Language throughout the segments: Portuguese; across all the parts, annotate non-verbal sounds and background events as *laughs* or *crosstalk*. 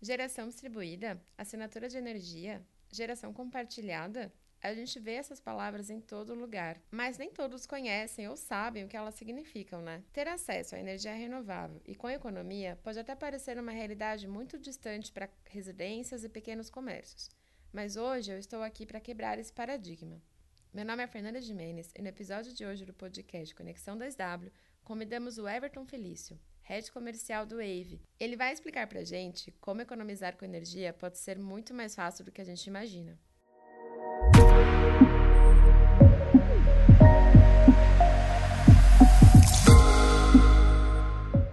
Geração distribuída, assinatura de energia, geração compartilhada. A gente vê essas palavras em todo lugar, mas nem todos conhecem ou sabem o que elas significam, né? Ter acesso à energia renovável e com economia pode até parecer uma realidade muito distante para residências e pequenos comércios, mas hoje eu estou aqui para quebrar esse paradigma. Meu nome é Fernanda Jimenez e no episódio de hoje do podcast Conexão 2W convidamos o Everton Felício, head comercial do Wave. Ele vai explicar para gente como economizar com energia pode ser muito mais fácil do que a gente imagina.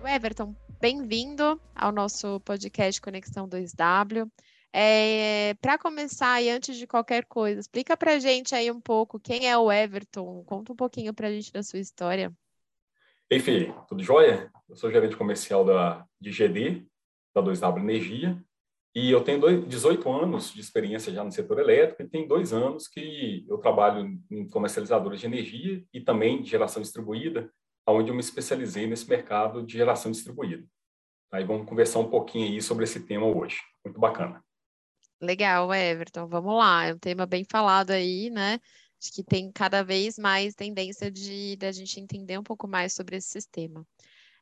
Everton, bem-vindo ao nosso podcast Conexão 2W. É, para começar, e antes de qualquer coisa, explica para gente aí um pouco quem é o Everton, conta um pouquinho para a gente da sua história. Ei, Fê, tudo jóia? Eu sou gerente comercial da, de GD, da 2W Energia, e eu tenho dois, 18 anos de experiência já no setor elétrico e tem dois anos que eu trabalho em comercializadora de energia e também de geração distribuída, onde eu me especializei nesse mercado de geração distribuída. Aí vamos conversar um pouquinho aí sobre esse tema hoje. Muito bacana. Legal, Everton. Vamos lá. É um tema bem falado aí, né? Acho que tem cada vez mais tendência de, de a gente entender um pouco mais sobre esse sistema.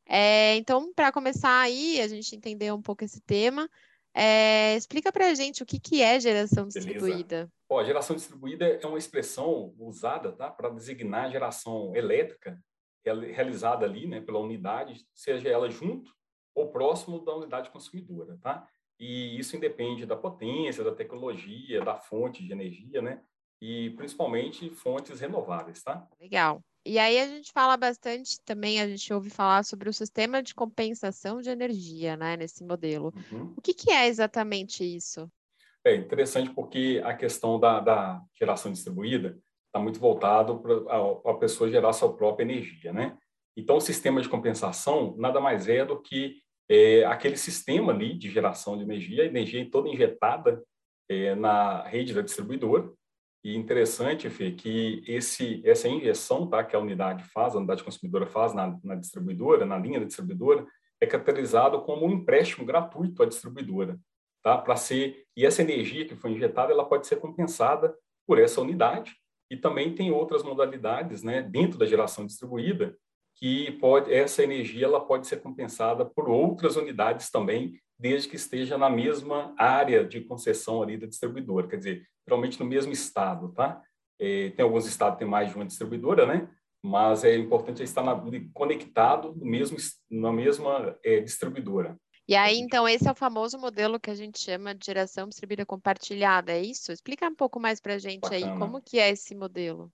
É, então, para começar aí, a gente entender um pouco esse tema, é, explica para a gente o que, que é geração distribuída. Ó, geração distribuída é uma expressão usada tá, para designar a geração elétrica realizada ali né, pela unidade, seja ela junto ou próximo da unidade consumidora. Tá? E isso independe da potência, da tecnologia, da fonte de energia, né? E principalmente fontes renováveis, tá? Legal. E aí a gente fala bastante também, a gente ouve falar sobre o sistema de compensação de energia, né, nesse modelo. Uhum. O que, que, é exatamente isso? É interessante porque a questão da, da geração distribuída está muito voltado para a pessoa gerar sua própria energia, né? Então, o sistema de compensação nada mais é do que é, aquele sistema ali de geração de energia, a energia toda injetada é, na rede da distribuidora, e interessante, Fê, que esse, essa injeção tá, que a unidade faz, a unidade consumidora faz na, na distribuidora, na linha da distribuidora, é caracterizado como um empréstimo gratuito à distribuidora. Tá? Para ser e essa energia que foi injetada, ela pode ser compensada por essa unidade e também tem outras modalidades, né, dentro da geração distribuída, que pode essa energia ela pode ser compensada por outras unidades também desde que esteja na mesma área de concessão ali da distribuidora, quer dizer, geralmente no mesmo estado, tá? É, tem alguns estados que tem mais de uma distribuidora, né? Mas é importante estar na, conectado no mesmo, na mesma é, distribuidora. E aí, então, esse é o famoso modelo que a gente chama de geração distribuída compartilhada, é isso? Explica um pouco mais para a gente Bacana. aí, como que é esse modelo?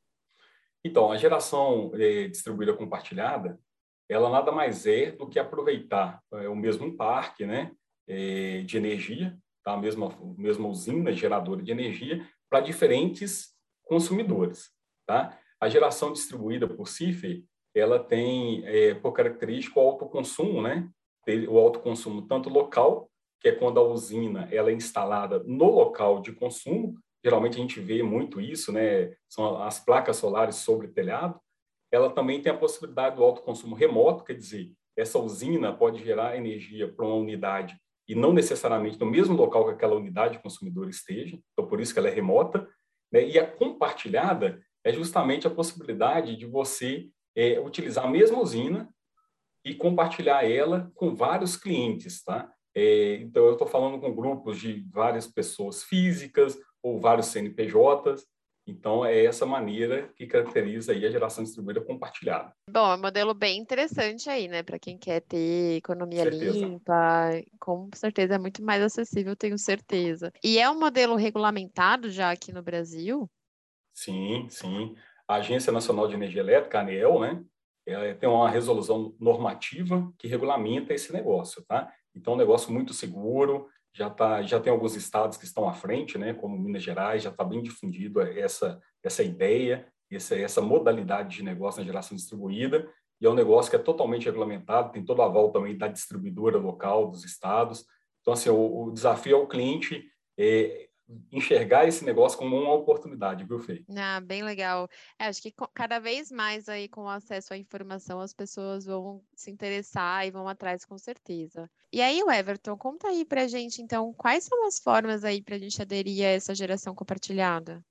Então, a geração é, distribuída compartilhada, ela nada mais é do que aproveitar é, o mesmo parque, né? É, de energia, tá? a mesma, mesma usina geradora de energia, para diferentes consumidores. Tá? A geração distribuída por CIF, ela tem é, por característica o autoconsumo, né? o autoconsumo tanto local, que é quando a usina ela é instalada no local de consumo, geralmente a gente vê muito isso, né? são as placas solares sobre telhado, ela também tem a possibilidade do autoconsumo remoto, quer dizer, essa usina pode gerar energia para uma unidade e não necessariamente no mesmo local que aquela unidade consumidora esteja, então por isso que ela é remota, né? e a compartilhada é justamente a possibilidade de você é, utilizar a mesma usina e compartilhar ela com vários clientes, tá? É, então eu estou falando com grupos de várias pessoas físicas ou vários CNPJs, então, é essa maneira que caracteriza aí a geração distribuída compartilhada. Bom, é um modelo bem interessante aí, né? Para quem quer ter economia limpa, com certeza é muito mais acessível, tenho certeza. E é um modelo regulamentado já aqui no Brasil? Sim, sim. A Agência Nacional de Energia Elétrica, a ANEEL, né? Ela tem uma resolução normativa que regulamenta esse negócio, tá? Então, é um negócio muito seguro, já tá, já tem alguns estados que estão à frente, né, como Minas Gerais, já está bem difundido essa essa ideia, essa essa modalidade de negócio na geração distribuída, e é um negócio que é totalmente regulamentado, tem todo o aval também da distribuidora local dos estados. Então, assim, o, o desafio é o cliente é, enxergar esse negócio como uma oportunidade, viu, Fê? Ah, bem legal. É, acho que cada vez mais aí com acesso à informação as pessoas vão se interessar e vão atrás com certeza. E aí, Everton, conta aí pra gente, então, quais são as formas aí para a gente aderir a essa geração compartilhada?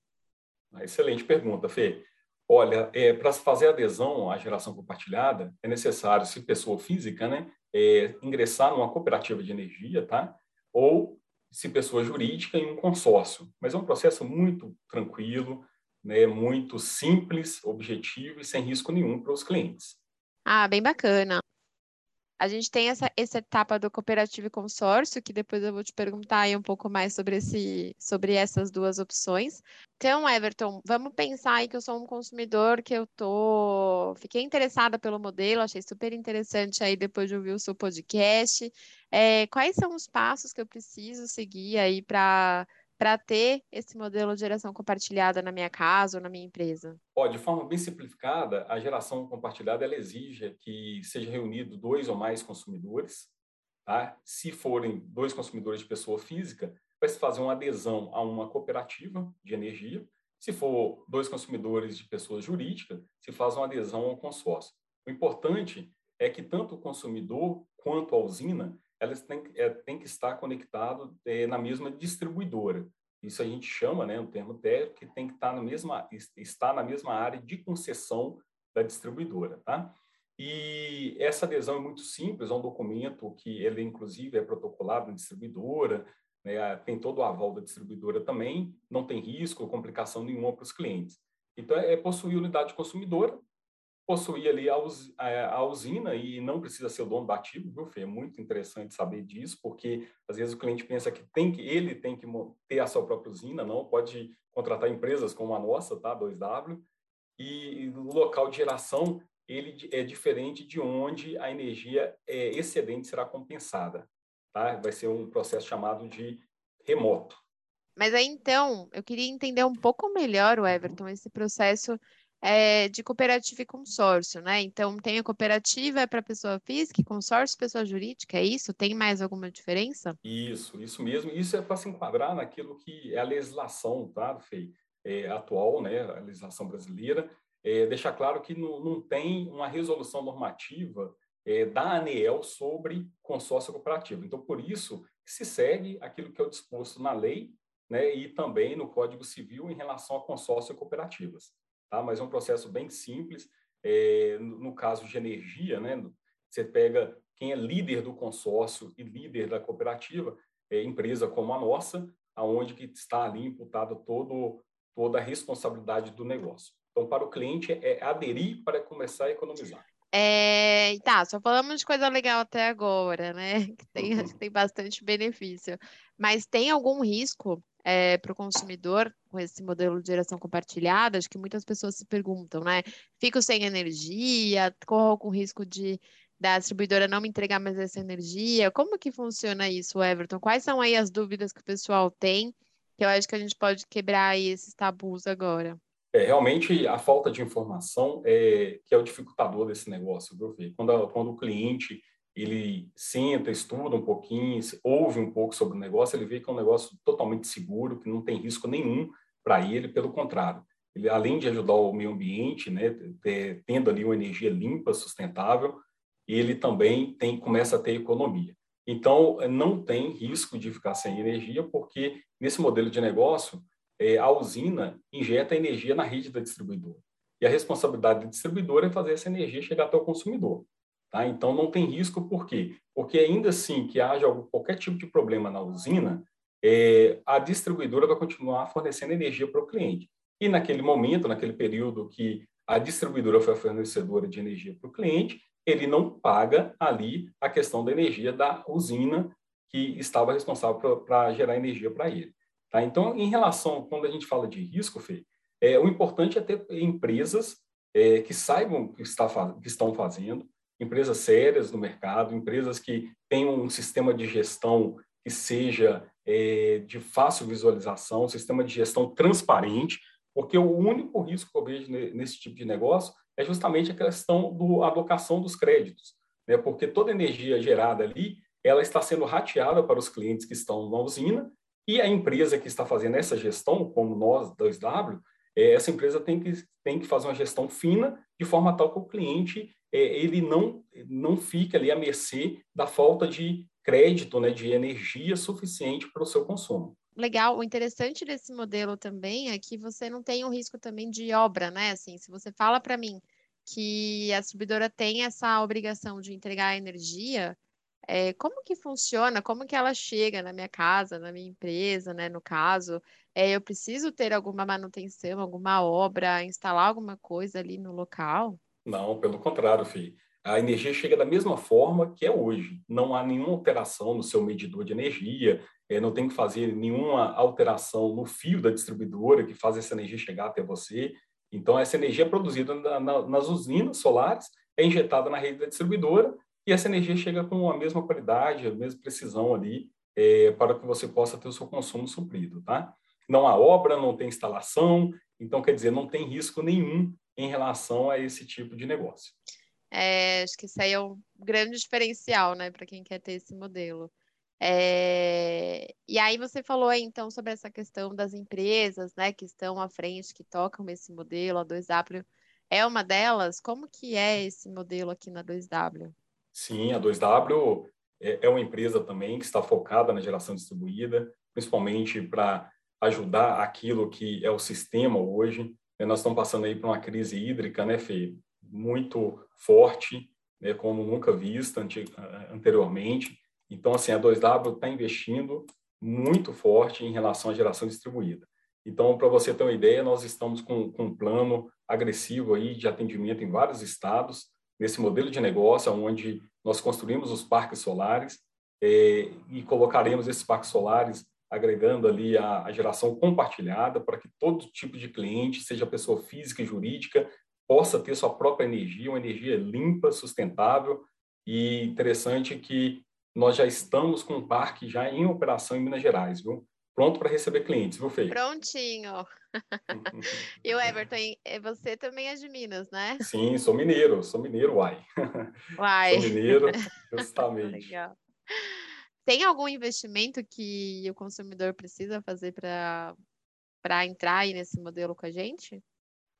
Excelente pergunta, Fê. Olha, é, para fazer adesão à geração compartilhada, é necessário, se pessoa física, né, é, ingressar numa cooperativa de energia, tá? Ou, se pessoa jurídica, em um consórcio. Mas é um processo muito tranquilo, né, muito simples, objetivo e sem risco nenhum para os clientes. Ah, bem bacana. A gente tem essa, essa etapa do cooperativo e consórcio, que depois eu vou te perguntar aí um pouco mais sobre, esse, sobre essas duas opções. Então, Everton, vamos pensar aí que eu sou um consumidor que eu tô. Fiquei interessada pelo modelo, achei super interessante aí depois de ouvir o seu podcast. É, quais são os passos que eu preciso seguir aí para para ter esse modelo de geração compartilhada na minha casa ou na minha empresa? Ó, de forma bem simplificada, a geração compartilhada ela exige que seja reunido dois ou mais consumidores. Tá? Se forem dois consumidores de pessoa física, vai se fazer uma adesão a uma cooperativa de energia. Se for dois consumidores de pessoa jurídica, se faz uma adesão a um consórcio. O importante é que tanto o consumidor quanto a usina elas têm, é, têm que estar conectados é, na mesma distribuidora. Isso a gente chama, né, um termo técnico, que tem que estar na mesma, estar na mesma área de concessão da distribuidora, tá? E essa adesão é muito simples, é um documento que ele, inclusive, é protocolado na distribuidora, né, tem todo o aval da distribuidora também, não tem risco, complicação nenhuma para os clientes. Então, é possuir unidade consumidora, possuir ali a, usina e não precisa ser o dono do ativo, viu, Fê? É muito interessante saber disso, porque às vezes o cliente pensa que tem que ele tem que ter a sua própria usina, não, pode contratar empresas como a nossa, tá, 2W, e o local de geração ele é diferente de onde a energia é excedente será compensada, tá? Vai ser um processo chamado de remoto. Mas aí então, eu queria entender um pouco melhor, o Everton, esse processo é, de cooperativa e consórcio, né? Então, tem a cooperativa é para pessoa física e consórcio pessoa jurídica, é isso? Tem mais alguma diferença? Isso, isso mesmo. Isso é para se enquadrar naquilo que é a legislação, tá, Fei? É, atual, né, a legislação brasileira, é, deixar claro que não, não tem uma resolução normativa é, da ANEEL sobre consórcio cooperativo. Então, por isso, se segue aquilo que é o disposto na lei né, e também no Código Civil em relação a consórcio cooperativas tá? mas é um processo bem simples. É, no, no, caso de energia, né, você pega quem é líder do consórcio e líder da cooperativa, é, empresa como a nossa, aonde que está ali imputada toda a responsabilidade do negócio. Então, para o cliente, é aderir para começar a economizar. É, tá, só falamos de coisa legal até agora, né? *laughs* Que tem, uhum. tem bastante benefício. Mas tem algum risco é, para o consumidor com esse modelo de geração compartilhada? Acho que muitas pessoas se perguntam, né? Fico sem energia, corro algum risco de da distribuidora não me entregar mais essa energia? Como que funciona isso, Everton? Quais são aí as dúvidas que o pessoal tem? Que eu acho que a gente pode quebrar aí esses tabus agora. É, realmente, a falta de informação é que é o dificultador desse negócio, viu? Quando, quando o cliente ele senta, estuda um pouquinho, ouve um pouco sobre o negócio, ele vê que é um negócio totalmente seguro, que não tem risco nenhum para ele, pelo contrário. Ele, além de ajudar o meio ambiente, né, tendo ali uma energia limpa, sustentável, ele também tem, começa a ter economia. Então, não tem risco de ficar sem energia, porque nesse modelo de negócio, é, a usina injeta energia na rede da distribuidora. E a responsabilidade da distribuidora é fazer essa energia chegar até o consumidor. Tá? Então, não tem risco, por quê? Porque ainda assim que haja algum, qualquer tipo de problema na usina, é, a distribuidora vai continuar fornecendo energia para o cliente. E naquele momento, naquele período que a distribuidora foi a fornecedora de energia para o cliente, ele não paga ali a questão da energia da usina que estava responsável para gerar energia para ele. Tá? Então, em relação, quando a gente fala de risco, Fê, é, o importante é ter empresas é, que saibam o que, está, que estão fazendo, empresas sérias no mercado, empresas que tenham um sistema de gestão que seja é, de fácil visualização, um sistema de gestão transparente, porque o único risco que eu vejo nesse tipo de negócio é justamente a questão da alocação dos créditos, né? porque toda energia gerada ali, ela está sendo rateada para os clientes que estão na usina e a empresa que está fazendo essa gestão, como nós, 2W, é, essa empresa tem que, tem que fazer uma gestão fina, de forma tal que o cliente é, ele não, não fique ali à mercê da falta de crédito né, de energia suficiente para o seu consumo. Legal, o interessante desse modelo também é que você não tem o risco também de obra, né? Assim, se você fala para mim que a distribuidora tem essa obrigação de entregar energia, é, como que funciona? Como que ela chega na minha casa, na minha empresa, né? No caso, é, eu preciso ter alguma manutenção, alguma obra, instalar alguma coisa ali no local? Não, pelo contrário, Fih. A energia chega da mesma forma que é hoje. Não há nenhuma alteração no seu medidor de energia, é, não tem que fazer nenhuma alteração no fio da distribuidora que faz essa energia chegar até você. Então, essa energia é produzida na, na, nas usinas solares, é injetada na rede da distribuidora e essa energia chega com a mesma qualidade, a mesma precisão ali, é, para que você possa ter o seu consumo suprido, tá? não há obra, não tem instalação, então quer dizer, não tem risco nenhum em relação a esse tipo de negócio. É, acho que isso aí é um grande diferencial, né, para quem quer ter esse modelo. É... E aí você falou então sobre essa questão das empresas, né, que estão à frente, que tocam esse modelo, a 2W é uma delas. Como que é esse modelo aqui na 2W? Sim, a 2W é, é uma empresa também que está focada na geração distribuída, principalmente para ajudar aquilo que é o sistema hoje. Né? Nós estamos passando aí por uma crise hídrica, né, Fê? Muito forte, né, como nunca vista anteriormente. Então, assim, a 2W está investindo muito forte em relação à geração distribuída. Então, para você ter uma ideia, nós estamos com, com, um plano agressivo aí de atendimento em vários estados, nesse modelo de negócio, onde nós construímos os parques solares eh, e colocaremos esses parques solares agregando ali a, a geração compartilhada para que todo tipo de cliente, seja pessoa física e jurídica, possa ter sua própria energia, uma energia limpa, sustentável e interessante que nós já estamos com um parque já em operação em Minas Gerais, viu? Pronto para receber clientes, viu, Fê? Prontinho. *laughs* e o Everton, você também é de Minas, né? Sim, sou mineiro, sou mineiro, uai. Uai. sou mineiro, *laughs* justamente. Legal. Tem algum investimento que o consumidor precisa fazer para entrar aí nesse modelo com a gente?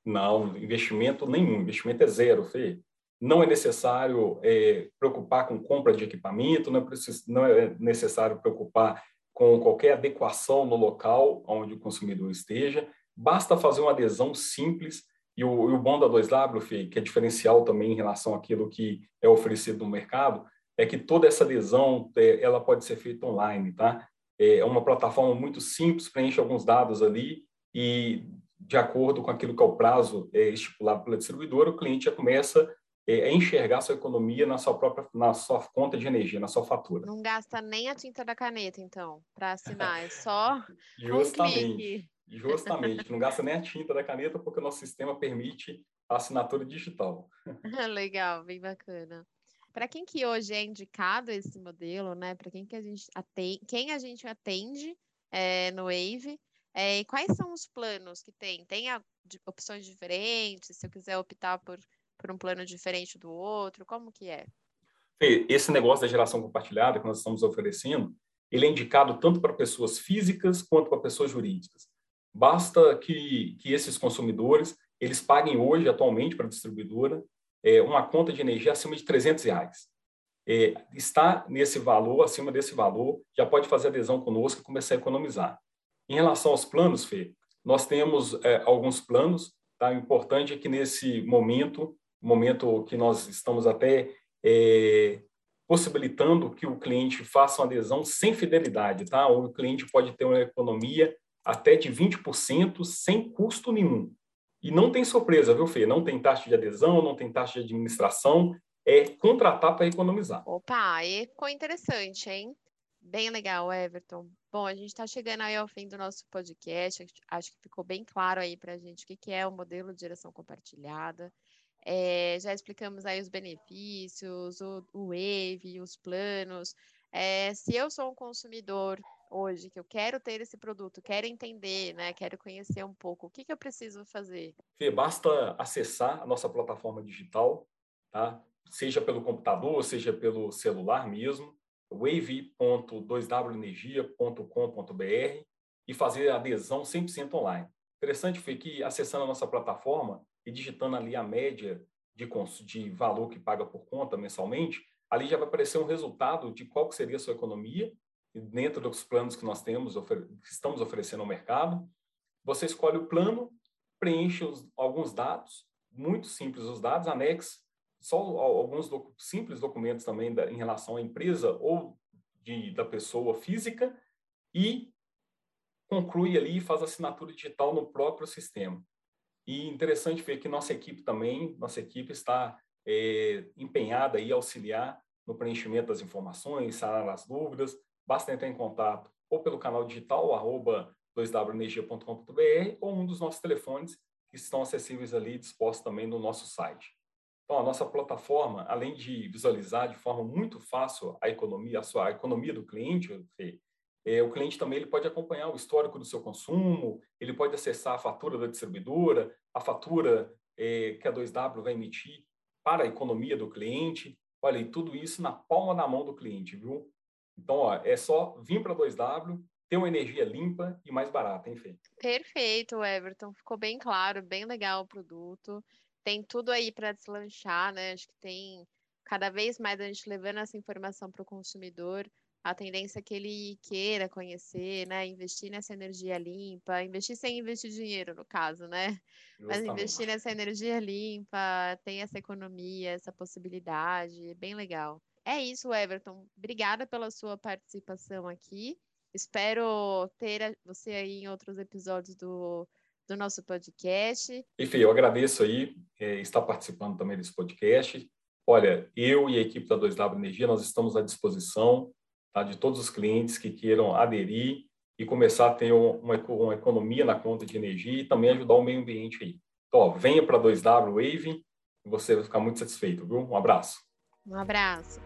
Não, investimento nenhum, investimento é zero, Fê. Não é necessário é, preocupar com compra de equipamento, não é, não é necessário preocupar com qualquer adequação no local onde o consumidor esteja. Basta fazer uma adesão simples e o, e o bom da 2W, Fê, que é diferencial também em relação àquilo que é oferecido no mercado, é que toda essa adesão é, ela pode ser feita online, tá? É uma plataforma muito simples, preenche alguns dados ali e, de acordo com aquilo que é o prazo é, estipulado pela distribuidora, o cliente já começa é, a enxergar sua economia na sua própria, na sua conta de energia, na sua fatura. Não gasta nem a tinta da caneta, então, para assinar, é só justamente, *laughs* um justamente, *laughs* não gasta nem a tinta da caneta porque o nosso sistema permite a assinatura digital. *laughs* Legal, bem bacana. Para quem que hoje é indicado esse modelo, né? Para quem que a gente atende, quem a gente atende é, no Wave, é, e quais são os planos que tem? Tem a, de, opções diferentes? Se eu quiser optar por, por um plano diferente do outro, como que é? Esse negócio da geração compartilhada que nós estamos oferecendo, ele é indicado tanto para pessoas físicas quanto para pessoas jurídicas. Basta que, que esses consumidores eles paguem hoje, atualmente, para a distribuidora, é, uma conta de energia acima de 300 reais. É, está nesse valor, acima desse valor, já pode fazer adesão conosco e começar a economizar. Em relação aos planos, Fê, nós temos é, alguns planos. Tá? O importante é que nesse momento, momento que nós estamos até é, possibilitando que o cliente faça uma adesão sem fidelidade, tá? O cliente pode ter uma economia até de 20% sem custo nenhum. E não tem surpresa, viu, Fê? Não tem taxa de adesão, não tem taxa de administração, é contratar para economizar. Opa, aí ficou interessante, hein? Bem legal, Everton. Bom, a gente está chegando aí ao fim do nosso podcast. Acho que ficou bem claro aí para a gente o que é o modelo de geração compartilhada. É, já explicamos aí os benefícios, o, o Wave, os planos. É, se eu sou um consumidor hoje, que eu quero ter esse produto, quero entender, né? Quero conhecer um pouco. O que, que eu preciso fazer? Fê, basta acessar a nossa plataforma digital, tá? Seja pelo computador, seja pelo celular mesmo, wave.2wenergia.com.br e fazer adesão 100% online. Interessante foi que acessando a nossa plataforma e digitando ali a média de, de valor que paga por conta mensalmente, ali já vai aparecer um resultado de qual seria a sua economia, dentro dos planos que nós temos, que estamos oferecendo ao mercado. Você escolhe o plano, preenche os, alguns dados, muito simples os dados, anexa só alguns doc simples documentos também da, em relação à empresa ou de, da pessoa física e conclui ali e faz assinatura digital no próprio sistema. E interessante ver que nossa equipe também, nossa equipe está é, empenhada em auxiliar no preenchimento das informações, sanar as dúvidas. Basta entrar em contato ou pelo canal digital, arroba 2wenergia.com.br, ou um dos nossos telefones que estão acessíveis ali, dispostos também no nosso site. Então, a nossa plataforma, além de visualizar de forma muito fácil a economia, a sua a economia do cliente, é, o cliente também ele pode acompanhar o histórico do seu consumo, ele pode acessar a fatura da distribuidora, a fatura é, que a 2W vai emitir para a economia do cliente. Olha, e tudo isso na palma da mão do cliente, viu? Então, ó, é só vir para a 2W, ter uma energia limpa e mais barata, enfim. Perfeito, Everton. Ficou bem claro, bem legal o produto. Tem tudo aí para deslanchar, né? Acho que tem cada vez mais a gente levando essa informação para o consumidor a tendência que ele queira conhecer, né? Investir nessa energia limpa, investir sem investir dinheiro, no caso, né? Mas investir nessa energia limpa, tem essa economia, essa possibilidade, bem legal. É isso, Everton. Obrigada pela sua participação aqui. Espero ter você aí em outros episódios do, do nosso podcast. Enfim, eu agradeço aí é, estar participando também desse podcast. Olha, eu e a equipe da 2W Energia, nós estamos à disposição tá, de todos os clientes que queiram aderir e começar a ter uma, uma economia na conta de energia e também ajudar o meio ambiente aí. Então, ó, venha para 2W Wave você vai ficar muito satisfeito, viu? Um abraço. Um abraço.